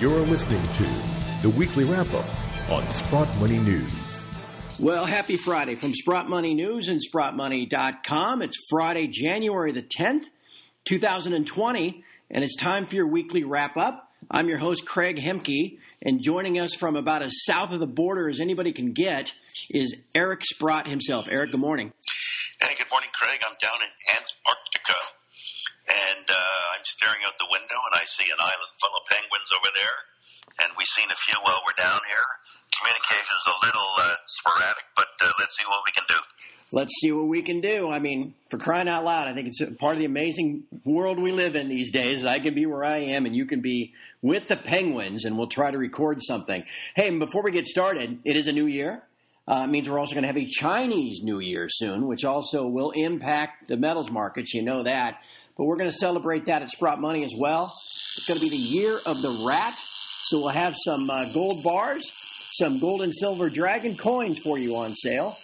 You're listening to the weekly wrap up on Sprott Money News. Well, happy Friday from Sprott Money News and SprottMoney.com. It's Friday, January the 10th, 2020, and it's time for your weekly wrap up. I'm your host, Craig Hemke, and joining us from about as south of the border as anybody can get is Eric Sprott himself. Eric, good morning. Hey, good morning, Craig. I'm down in Antarctica, and uh, I'm staring out the window, and I see an island full of penguins over there, and we've seen a few while we're down here. Communication is a little uh, sporadic, but uh, let's see what we can do. Let's see what we can do. I mean, for crying out loud, I think it's part of the amazing world we live in these days. I can be where I am, and you can be with the penguins, and we'll try to record something. Hey, before we get started, it is a new year. Uh, it means we're also going to have a Chinese New Year soon, which also will impact the metals markets. You know that. But we're going to celebrate that at Sprott Money as well. It's going to be the year of the rat. So we'll have some uh, gold bars, some gold and silver dragon coins for you on sale.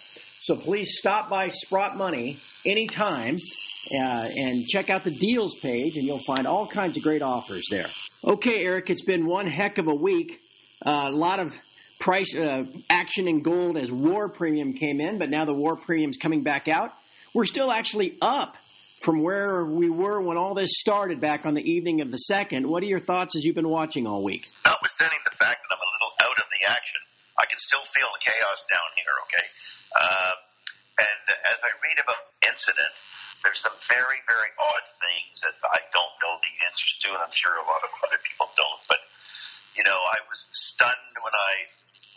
So please stop by Sprott Money anytime uh, and check out the deals page, and you'll find all kinds of great offers there. Okay, Eric, it's been one heck of a week. Uh, a lot of price uh, action in gold as war premium came in, but now the war premium's coming back out. We're still actually up from where we were when all this started back on the evening of the second. What are your thoughts as you've been watching all week? Notwithstanding the fact that I'm a little out of the action, I can still feel the chaos down here. Okay, uh, and as I read about the incident, there's some very very odd things that I don't know the answers to, and I'm sure a lot of other people don't. But you know, I was stunned when I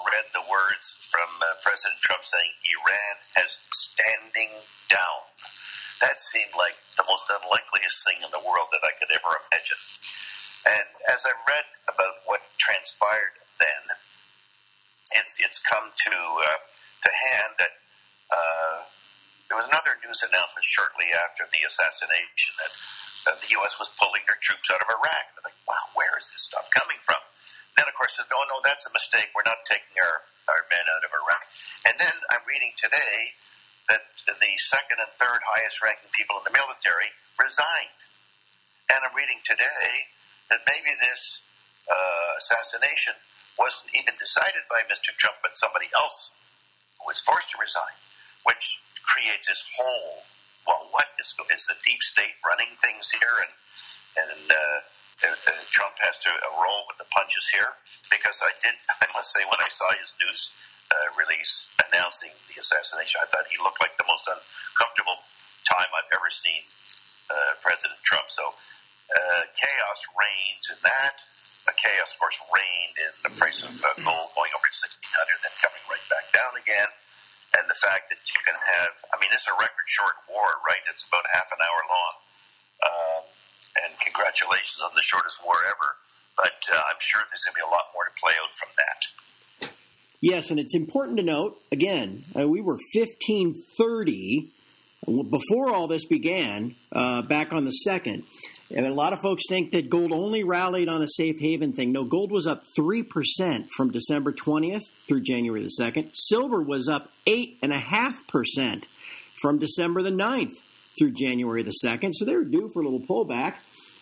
read the words from uh, President Trump saying Iran has standing down. That seemed like the most unlikeliest thing in the world that I could ever imagine. And as I read about what transpired then, it's it's come to uh, to hand that uh, there was another news announcement shortly after the assassination that uh, the U.S. was pulling their troops out of Iraq. And I'm like, wow, where is this stuff coming from? Then, of course, said, oh, no, that's a mistake. We're not taking our, our men out of Iraq. And then I'm reading today that the second and third highest ranking people in the military resigned. And I'm reading today that maybe this uh, assassination wasn't even decided by Mr. Trump, but somebody else who was forced to resign, which creates this whole well, what is, is the deep state running things here? And, and uh, uh, Trump has to uh, roll with the punches here because I did. I must say, when I saw his news uh, release announcing the assassination, I thought he looked like the most uncomfortable time I've ever seen uh, President Trump. So uh, chaos reigns in that. chaos, of course, reigned in the price of gold going over sixteen hundred, then coming right back down again. And the fact that you can have, I mean, it's a record short war, right? It's about half an hour long. Um, and congratulations on the shortest war ever. But uh, I'm sure there's going to be a lot more to play out from that. Yes, and it's important to note again, uh, we were 1530 before all this began, uh, back on the second. And a lot of folks think that gold only rallied on a safe haven thing. No, gold was up 3% from December 20th through January the 2nd. Silver was up 8.5% from December the 9th through January the 2nd. So they were due for a little pullback,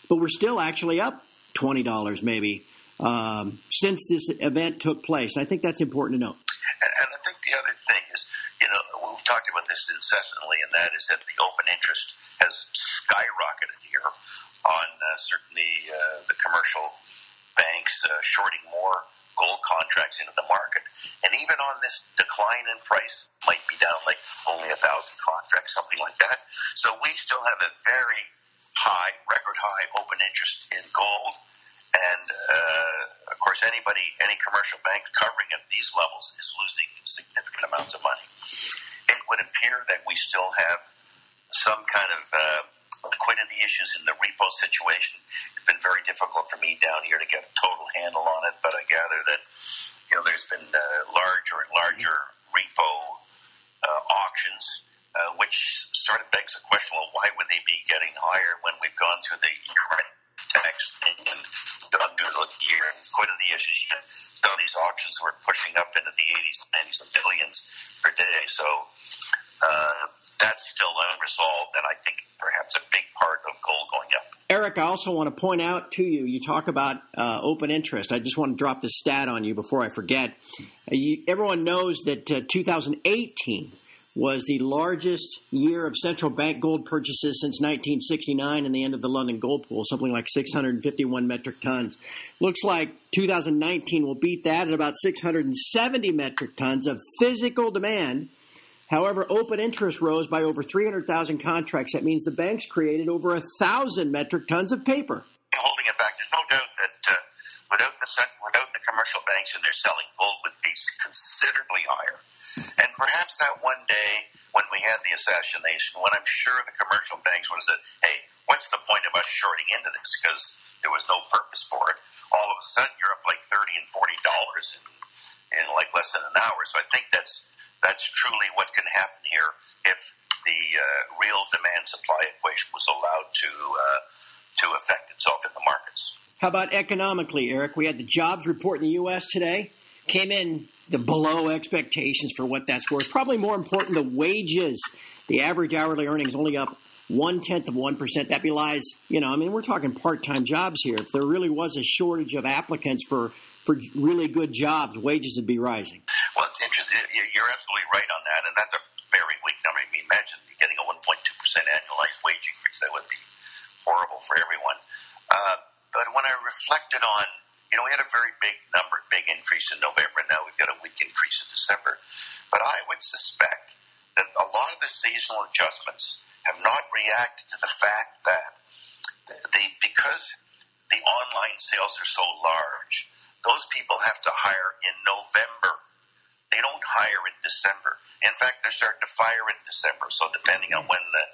but we're still actually up $20 maybe um, since this event took place. I think that's important to note. And, and I think the other thing is, you know, we've talked about this incessantly, and that is that the open interest has skyrocketed here on uh, certainly uh, the commercial banks uh, shorting more gold contracts into the market. And even on this decline in price, might be down like only a thousand contracts, something like that. So we still have a very high, record high open interest in gold. And uh, of course, anybody, any commercial bank covering at these levels is losing significant amounts of money. It would appear that we still have some kind of uh, liquidity issues in the repo situation. It's been very difficult for me down here to get a total handle on it, but I gather that you know there's been uh, larger and larger repo uh, auctions, uh, which sort of begs the question: Well, why would they be getting higher when we've gone through the current and gone through the year and liquidity issues? Yet some of these auctions were pushing up into the 80s, 90s, and billions per day. So. Uh, that's still unresolved, and I think perhaps a big part of gold going up. Eric, I also want to point out to you, you talk about uh, open interest. I just want to drop this stat on you before I forget. Uh, you, everyone knows that uh, 2018 was the largest year of central bank gold purchases since 1969 and the end of the London gold pool, something like 651 metric tons. Looks like 2019 will beat that at about 670 metric tons of physical demand. However, open interest rose by over 300,000 contracts. That means the banks created over a thousand metric tons of paper. Holding it back, there's no doubt that uh, without the without the commercial banks and their selling gold would be considerably higher. And perhaps that one day when we had the assassination, when I'm sure the commercial banks would have said, hey, what's the point of us shorting into this? Because there was no purpose for it. All of a sudden, you're up like 30 and $40 in, in like less than an hour. So I think that's, that's truly what can happen here if the uh, real demand supply equation was allowed to, uh, to affect itself in the markets. How about economically, Eric? We had the jobs report in the U.S. today. Came in the below expectations for what that's worth. Probably more important, the wages. The average hourly earnings only up one tenth of one percent. That belies, you know, I mean, we're talking part time jobs here. If there really was a shortage of applicants for for really good jobs, wages would be rising. Well, it's interesting. You're absolutely right on that, and that's a very weak number. I mean, imagine getting a 1.2 percent annualized wage increase. That would be horrible for everyone. Uh, but when I reflected on you know, we had a very big number, big increase in November. Now we've got a weak increase in December. But I would suspect that a lot of the seasonal adjustments have not reacted to the fact that the because the online sales are so large, those people have to hire in November. They don't hire in December. In fact, they're starting to fire in December. So depending on when the,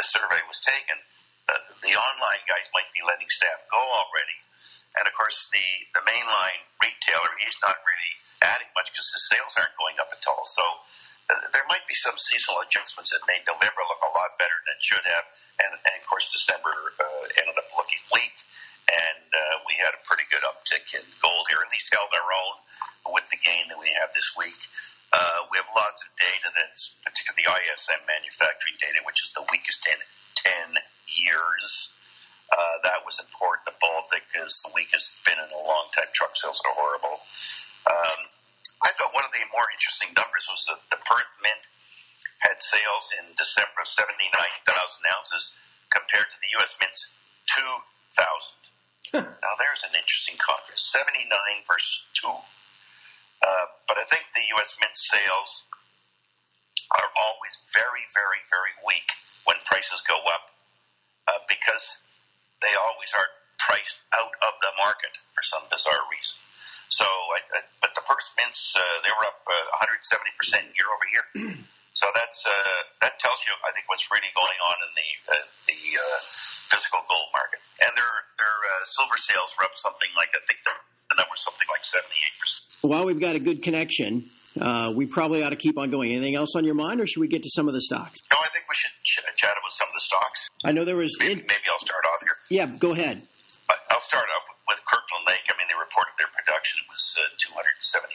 the survey was taken, uh, the online guys might be letting staff go already and of course, the, the mainline retailer, he's not really adding much because his sales aren't going up at all. So uh, there might be some seasonal adjustments that made November look a lot better than it should have. And, and of course, December uh, ended up looking weak. And uh, we had a pretty good uptick in gold here, at least held our own with the gain that we have this week. Uh, we have lots of data that's particularly the ISM manufacturing data, which is the weakest in 10 years. Uh, that was important. The Baltic is the weakest been in a long time. Truck sales are horrible. Um, I thought one of the more interesting numbers was that the Perth Mint had sales in December of 79,000 ounces compared to the U.S. Mint's 2,000. now, there's an interesting contrast 79 versus 2. Uh, but I think the U.S. Mint sales are always very, very, very weak when prices go up uh, because they always are priced out of the market for some bizarre reason. So, I, I, but the Perth Mint's uh, they were up uh, 170 percent year over year. So that's uh, that tells you, I think, what's really going on in the uh, the uh, physical gold market. And their their uh, silver sales were up something like I think the, the number something like 78 percent. While we've got a good connection, uh, we probably ought to keep on going. Anything else on your mind, or should we get to some of the stocks? No, I think we should ch- chat about some of the stocks. I know there was. Maybe, in- maybe I'll start off here. Yeah, go ahead. I'll start off with Kirkland Lake. I mean, they reported their production was uh, 279,000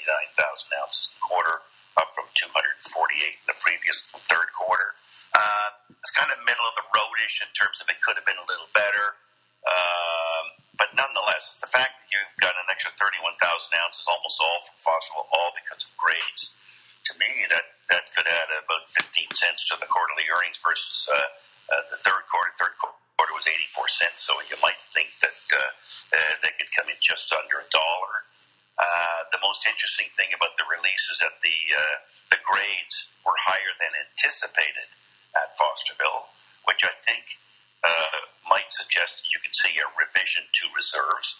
ounces a quarter, up from 248 in the previous third quarter. Uh, it's kind of middle of the roadish in terms of it could have been a little better. Um, but nonetheless, the fact that you've got an extra 31,000 ounces, almost all from fossil, all because of grades, to me, that, that could add about 15 cents to the quarterly earnings versus uh, uh, the third quarter. Third quarter was 84 cents, so you might think that uh, uh, they could come in just under a dollar. Uh, the most interesting thing about the release is that the the grades were higher than anticipated at Fosterville, which I think might suggest you can see a revision to reserves,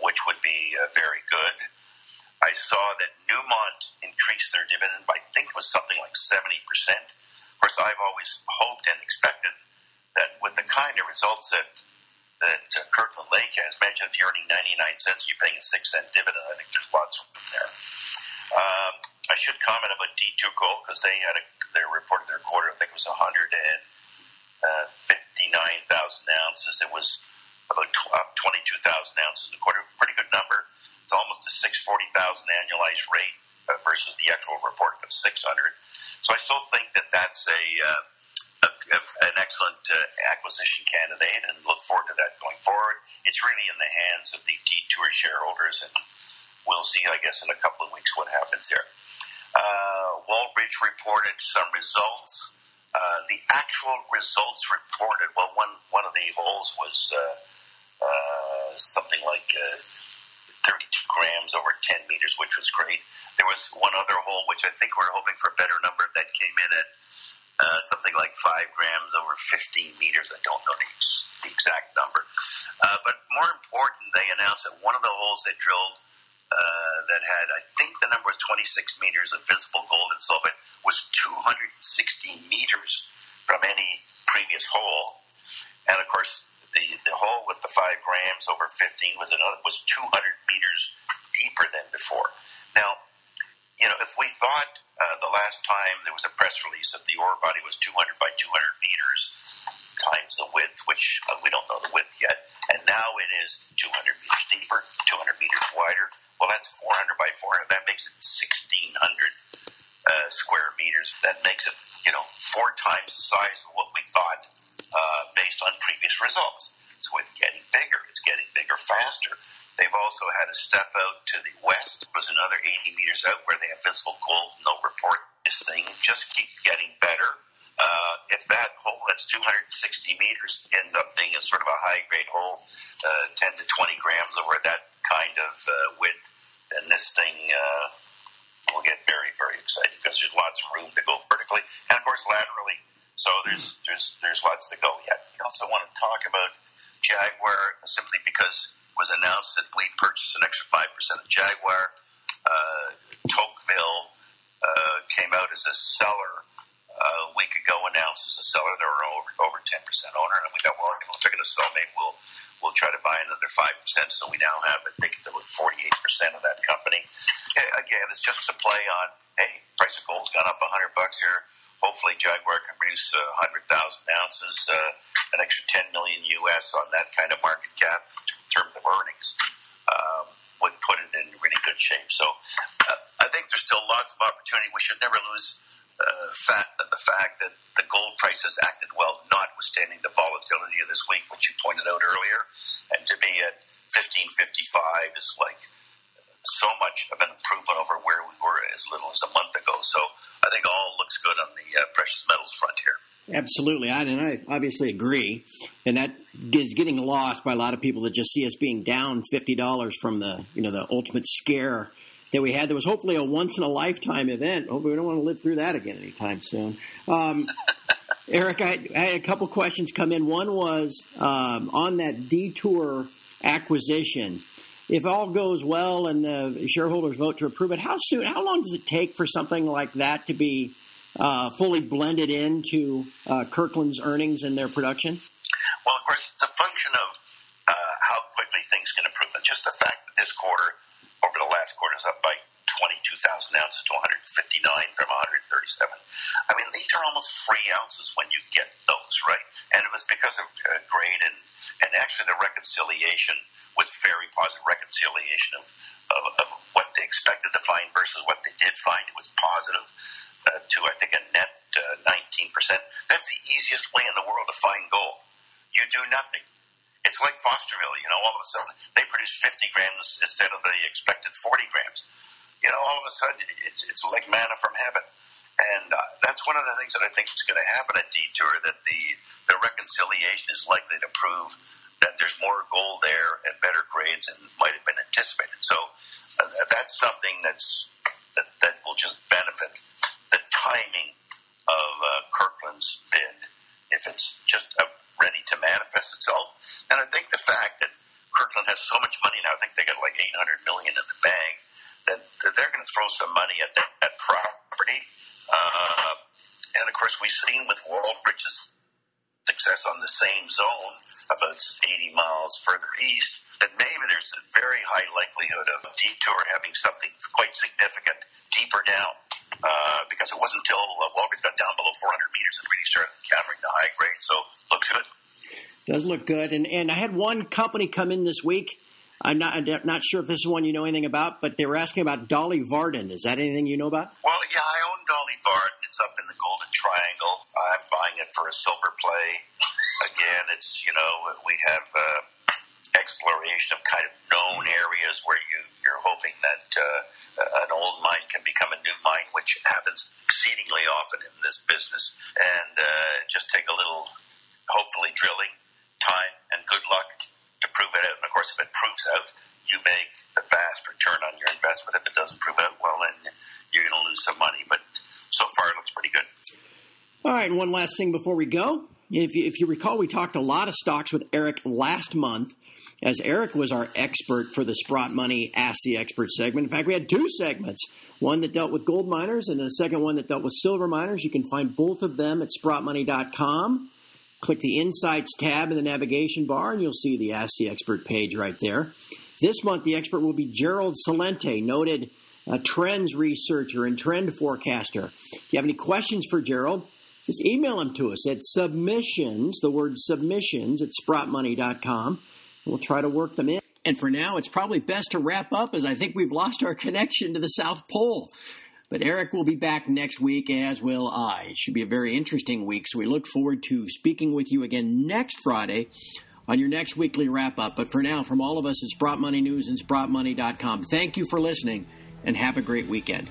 which would be very good. I saw that Newmont increased their dividend by, I think it was something like 70%. Of course, I've always hoped and expected that with the kind of results that that uh, Kirkland Lake has, imagine if you're earning 99 cents, you're paying a 6 cent dividend. I think there's lots of room there. Um, I should comment about Detour Gold because they had a, they reported their quarter, I think it was 159,000 ounces. It was about uh, 22,000 ounces a quarter, pretty good number. It's almost a 640,000 annualized rate uh, versus the actual report of 600. So I still think that that's a, uh, a, a an excellent uh, acquisition candidate, and look forward to that going forward. It's really in the hands of the Detour shareholders, and we'll see, I guess, in a couple of weeks what happens here. Uh, Wallbridge reported some results. Uh, the actual results reported, well, one one of the holes was uh, uh, something like uh, 32 grams over 10 meters, which was great. There was one other hole, which I think we're hoping for a better number, that came in at uh, something like 5 grams over 15 meters. I don't know the, the exact number. Uh, but more important, they announced that one of the holes they drilled uh, that had, I think the number was 26 meters of visible gold in sulfate, was 260 meters from any previous hole. And of course, the, the hole with the five grams over 15 was another was 200 meters deeper than before. Now, you know, if we thought uh, the last time there was a press release that the ore body was 200 by 200 meters times the width, which uh, we don't know the width yet, and now it is 200 meters deeper, 200 meters wider. Well, that's 400 by 400. That makes it 1,600 uh, square meters. That makes it, you know, four times the size of what we thought uh, based on previous results. So it's getting bigger. It's getting bigger faster. They've also had a step out to the west. It was another 80 meters out where they have visible gold. No report. This thing just keeps getting better. Uh, if that hole that's 260 meters ends up being a sort of a high grade hole, uh, 10 to 20 grams over that kind of uh, width, then this thing uh, will get very, very exciting because there's lots of room to go vertically and, of course, laterally. So there's there's there's lots to go yet. I also want to talk about Jaguar simply because was announced that we purchased an extra five percent of Jaguar. Uh, Tocqueville uh, came out as a seller uh, a week ago announced as a seller. They were over over ten percent owner, and we got well. If they're going to sell, maybe we'll we'll try to buy another five percent. So we now have, I think, about forty eight percent of that company. Again, it's just a play on. Hey, price of gold's gone up a hundred bucks here. Hopefully, Jaguar can produce uh, hundred thousand ounces, uh, an extra ten million US on that kind of market cap in terms of earnings. Um, would put it in really good shape. So uh, I think there's still lots of opportunity. We should never lose uh, fact, the fact that the gold price has acted well, notwithstanding the volatility of this week, which you pointed out earlier. And to me, at 1555 is like so much of an improvement over where we were as little as a month ago. So I think all looks good on the uh, precious metals front here. Absolutely, I, and I obviously agree, and that is getting lost by a lot of people that just see us being down fifty dollars from the you know the ultimate scare that we had that was hopefully a once in a lifetime event. Hopefully, we don't want to live through that again anytime soon. Um, Eric, I, I, had a couple questions come in. One was um, on that detour acquisition. If all goes well and the shareholders vote to approve it, how soon? How long does it take for something like that to be uh, fully blended into uh, Kirkland's earnings and their production? Well, of course, it's a function of uh, how quickly things can improve. And just the fact that this quarter over the last quarter is up by 22,000 ounces to 159 from 137. I mean, these are almost free ounces when you get those, right? And it was because of uh, grade and, and actually the reconciliation was very positive. Reconciliation of, of, of what they expected to find versus what they did find. It was positive uh, to, I think, a net uh, 19%. That's the easiest way in the world to find gold. You do nothing it's like Fosterville, you know, all of a sudden they produce 50 grams instead of the expected 40 grams. You know, all of a sudden it's, it's like manna from heaven. And uh, that's one of the things that I think is going to happen at Detour, that the, the reconciliation is likely to prove that there's more gold there and better grades than might have been anticipated. So uh, that's something that's that, that will just benefit timing of uh, Kirkland's bid. If it's just a ready to manifest itself. And I think the fact that Kirkland has so much money now, I think they got like 800 million in the bank, that, that they're going to throw some money at that, that property. Uh, and of course, we've seen with Wallbridge's success on the same zone, about 80 miles further east, that maybe there's a very high likelihood of a Detour having something quite significant deeper down. Uh, because it wasn't until uh, got down below 400 meters that really started encountering the high grade. So looks good. Does look good. And and I had one company come in this week. I'm not I'm not sure if this is one you know anything about, but they were asking about Dolly Varden. Is that anything you know about? Well, yeah, I own Dolly Varden. It's up in the Golden Triangle. I'm buying it for a silver play. Again, it's you know we have uh, exploration of kind of known areas where you you're hoping that uh, an old mine can become a new mine, which happens exceedingly often in this business. And uh, just take a little, hopefully, drilling time and good luck to prove it out. And of course, if it proves out, you make a vast return on your investment. If it doesn't prove out, well, then you're going to lose some money. But so far, it looks pretty good. All right, one last thing before we go. If you, if you recall, we talked a lot of stocks with Eric last month, as Eric was our expert for the Sprott Money Ask the Expert segment. In fact, we had two segments one that dealt with gold miners and a second one that dealt with silver miners. You can find both of them at sprottmoney.com. Click the Insights tab in the navigation bar, and you'll see the Ask the Expert page right there. This month, the expert will be Gerald Celente, noted uh, trends researcher and trend forecaster. If you have any questions for Gerald, just email them to us at submissions, the word submissions at sprottmoney.com. We'll try to work them in. And for now, it's probably best to wrap up as I think we've lost our connection to the South Pole. But Eric will be back next week, as will I. It should be a very interesting week, so we look forward to speaking with you again next Friday on your next weekly wrap up. But for now, from all of us at Sprott Money News and SprottMoney.com, thank you for listening and have a great weekend.